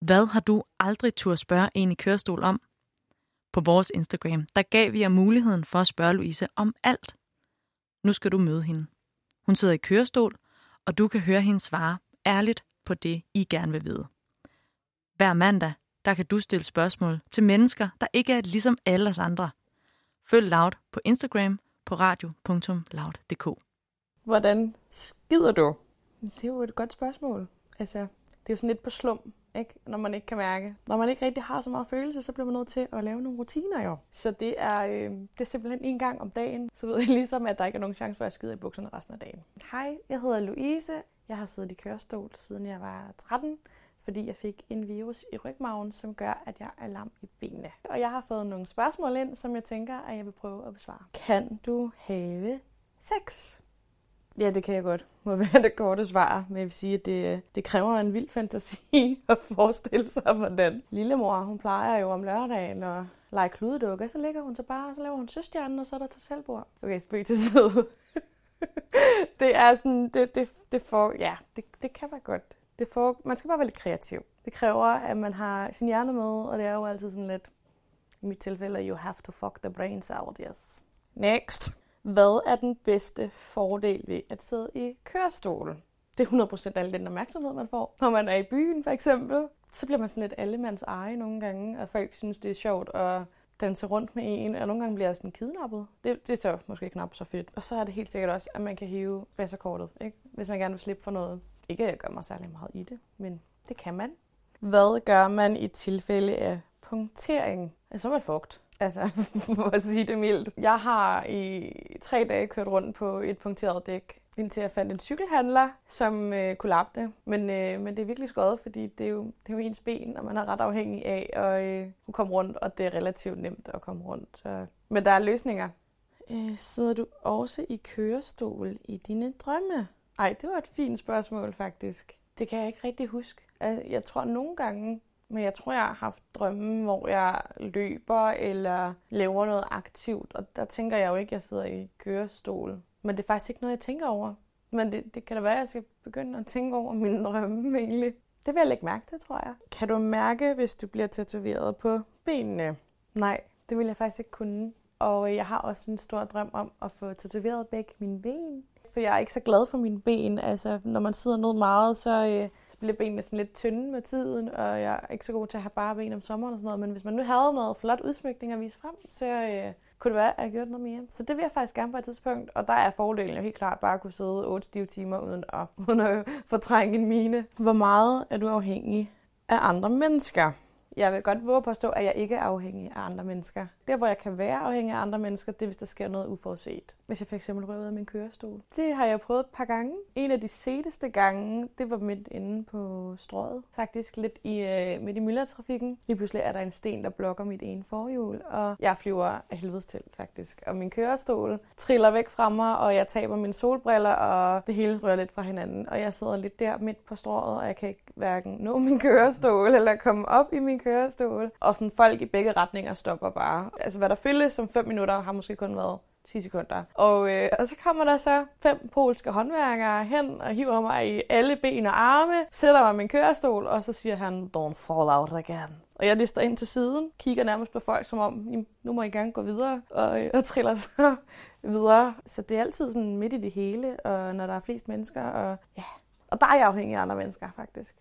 Hvad har du aldrig tur spørge en i kørestol om? På vores Instagram, der gav vi jer muligheden for at spørge Louise om alt. Nu skal du møde hende. Hun sidder i kørestol, og du kan høre hende svare ærligt på det, I gerne vil vide. Hver mandag, der kan du stille spørgsmål til mennesker, der ikke er ligesom alle os andre. Følg Loud på Instagram på radio.loud.dk. Hvordan skider du? Det er jo et godt spørgsmål. Altså, det er jo sådan lidt på slum, ikke? når man ikke kan mærke. Når man ikke rigtig har så meget følelse, så bliver man nødt til at lave nogle rutiner jo. Så det er, øh, det er simpelthen en gang om dagen, så ved jeg ligesom, at der ikke er nogen chance for at skide i bukserne resten af dagen. Hej, jeg hedder Louise. Jeg har siddet i kørestol, siden jeg var 13 fordi jeg fik en virus i rygmagen, som gør, at jeg er lam i benene. Og jeg har fået nogle spørgsmål ind, som jeg tænker, at jeg vil prøve at besvare. Kan du have sex? Ja, det kan jeg godt. Må være det korte svar. Men jeg vil sige, at det, det kræver en vild fantasi at forestille sig, hvordan. Lillemor, hun plejer jo om lørdagen at lege kludedukker. så ligger hun så bare, så laver hun søstjernen, og så er der til selvbord. Okay, spøg til side. det er sådan, det, det, det får, ja, det, det kan være godt. Det får, man skal bare være lidt kreativ. Det kræver, at man har sin hjerne med, og det er jo altid sådan lidt, i mit tilfælde, you have to fuck the brains out, yes. Next. Hvad er den bedste fordel ved at sidde i kørestol? Det er 100% al den opmærksomhed, man får. Når man er i byen, for eksempel, så bliver man sådan lidt allemands eje nogle gange, og folk synes, det er sjovt at danse rundt med en, og nogle gange bliver jeg sådan kidnappet. Det, det er så måske knap så fedt. Og så er det helt sikkert også, at man kan hive passerkortet, ikke? hvis man gerne vil slippe for noget. Ikke at jeg gør mig særlig meget i det, men det kan man. Hvad gør man i tilfælde af punktering? Altså, så er man fugt. Altså, for at sige det mildt. Jeg har i tre dage kørt rundt på et punkteret dæk, indtil jeg fandt en cykelhandler, som øh, kunne lappe det. Men, øh, men det er virkelig skøjet, fordi det er, jo, det er jo ens ben, og man er ret afhængig af at øh, komme rundt, og det er relativt nemt at komme rundt. Så. Men der er løsninger. Øh, sidder du også i kørestol i dine drømme? Ej, det var et fint spørgsmål faktisk. Det kan jeg ikke rigtig huske. Jeg tror nogle gange, men jeg tror, jeg har haft drømme, hvor jeg løber eller laver noget aktivt. Og der tænker jeg jo ikke, at jeg sidder i kørestol. Men det er faktisk ikke noget, jeg tænker over. Men det, det kan da være, at jeg skal begynde at tænke over mine drømme egentlig. Det vil jeg lægge mærke til, tror jeg. Kan du mærke, hvis du bliver tatoveret på benene? Nej, det vil jeg faktisk ikke kunne. Og jeg har også en stor drøm om at få tatoveret begge mine ben for jeg er ikke så glad for mine ben. Altså, når man sidder ned meget, så, øh, blev bliver benene sådan lidt tynde med tiden, og jeg er ikke så god til at have bare ben om sommeren og sådan noget. Men hvis man nu havde noget flot udsmykning at vise frem, så øh, kunne det være, at jeg gjorde noget mere. Så det vil jeg faktisk gerne på et tidspunkt. Og der er fordelen jo helt klart bare at kunne sidde 8 stive timer uden at, uden at fortrænge en mine. Hvor meget er du afhængig af andre mennesker? Jeg vil godt våge at påstå, at jeg ikke er afhængig af andre mennesker. Der, hvor jeg kan være afhængig af andre mennesker, det er, hvis der sker noget uforudset. Hvis jeg fx røver af min kørestol. Det har jeg prøvet et par gange. En af de seneste gange, det var midt inde på strået. Faktisk lidt i, øh, midt i myldretrafikken. Lige pludselig er der en sten, der blokker mit ene forhjul, og jeg flyver af helvedes til, faktisk. Og min kørestol triller væk fra mig, og jeg taber mine solbriller, og det hele rører lidt fra hinanden. Og jeg sidder lidt der midt på strået, og jeg kan ikke hverken nå min kørestol, eller komme op i min kørestol. Og sådan folk i begge retninger stopper bare. Altså hvad der føles som 5 minutter, har måske kun været 10 sekunder. Og, øh, og så kommer der så fem polske håndværkere hen og hiver mig i alle ben og arme, sætter mig i min kørestol, og så siger han, don't fall out again. Og jeg lister ind til siden, kigger nærmest på folk, som om, nu må I gerne gå videre, og, øh, og triller så videre. Så det er altid sådan midt i det hele, og når der er flest mennesker, og ja, og der er jeg afhængig af andre mennesker, faktisk.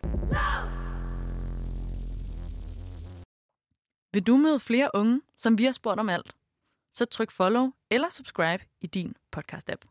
Vil du møde flere unge, som vi har spurgt om alt? Så tryk follow eller subscribe i din podcast-app.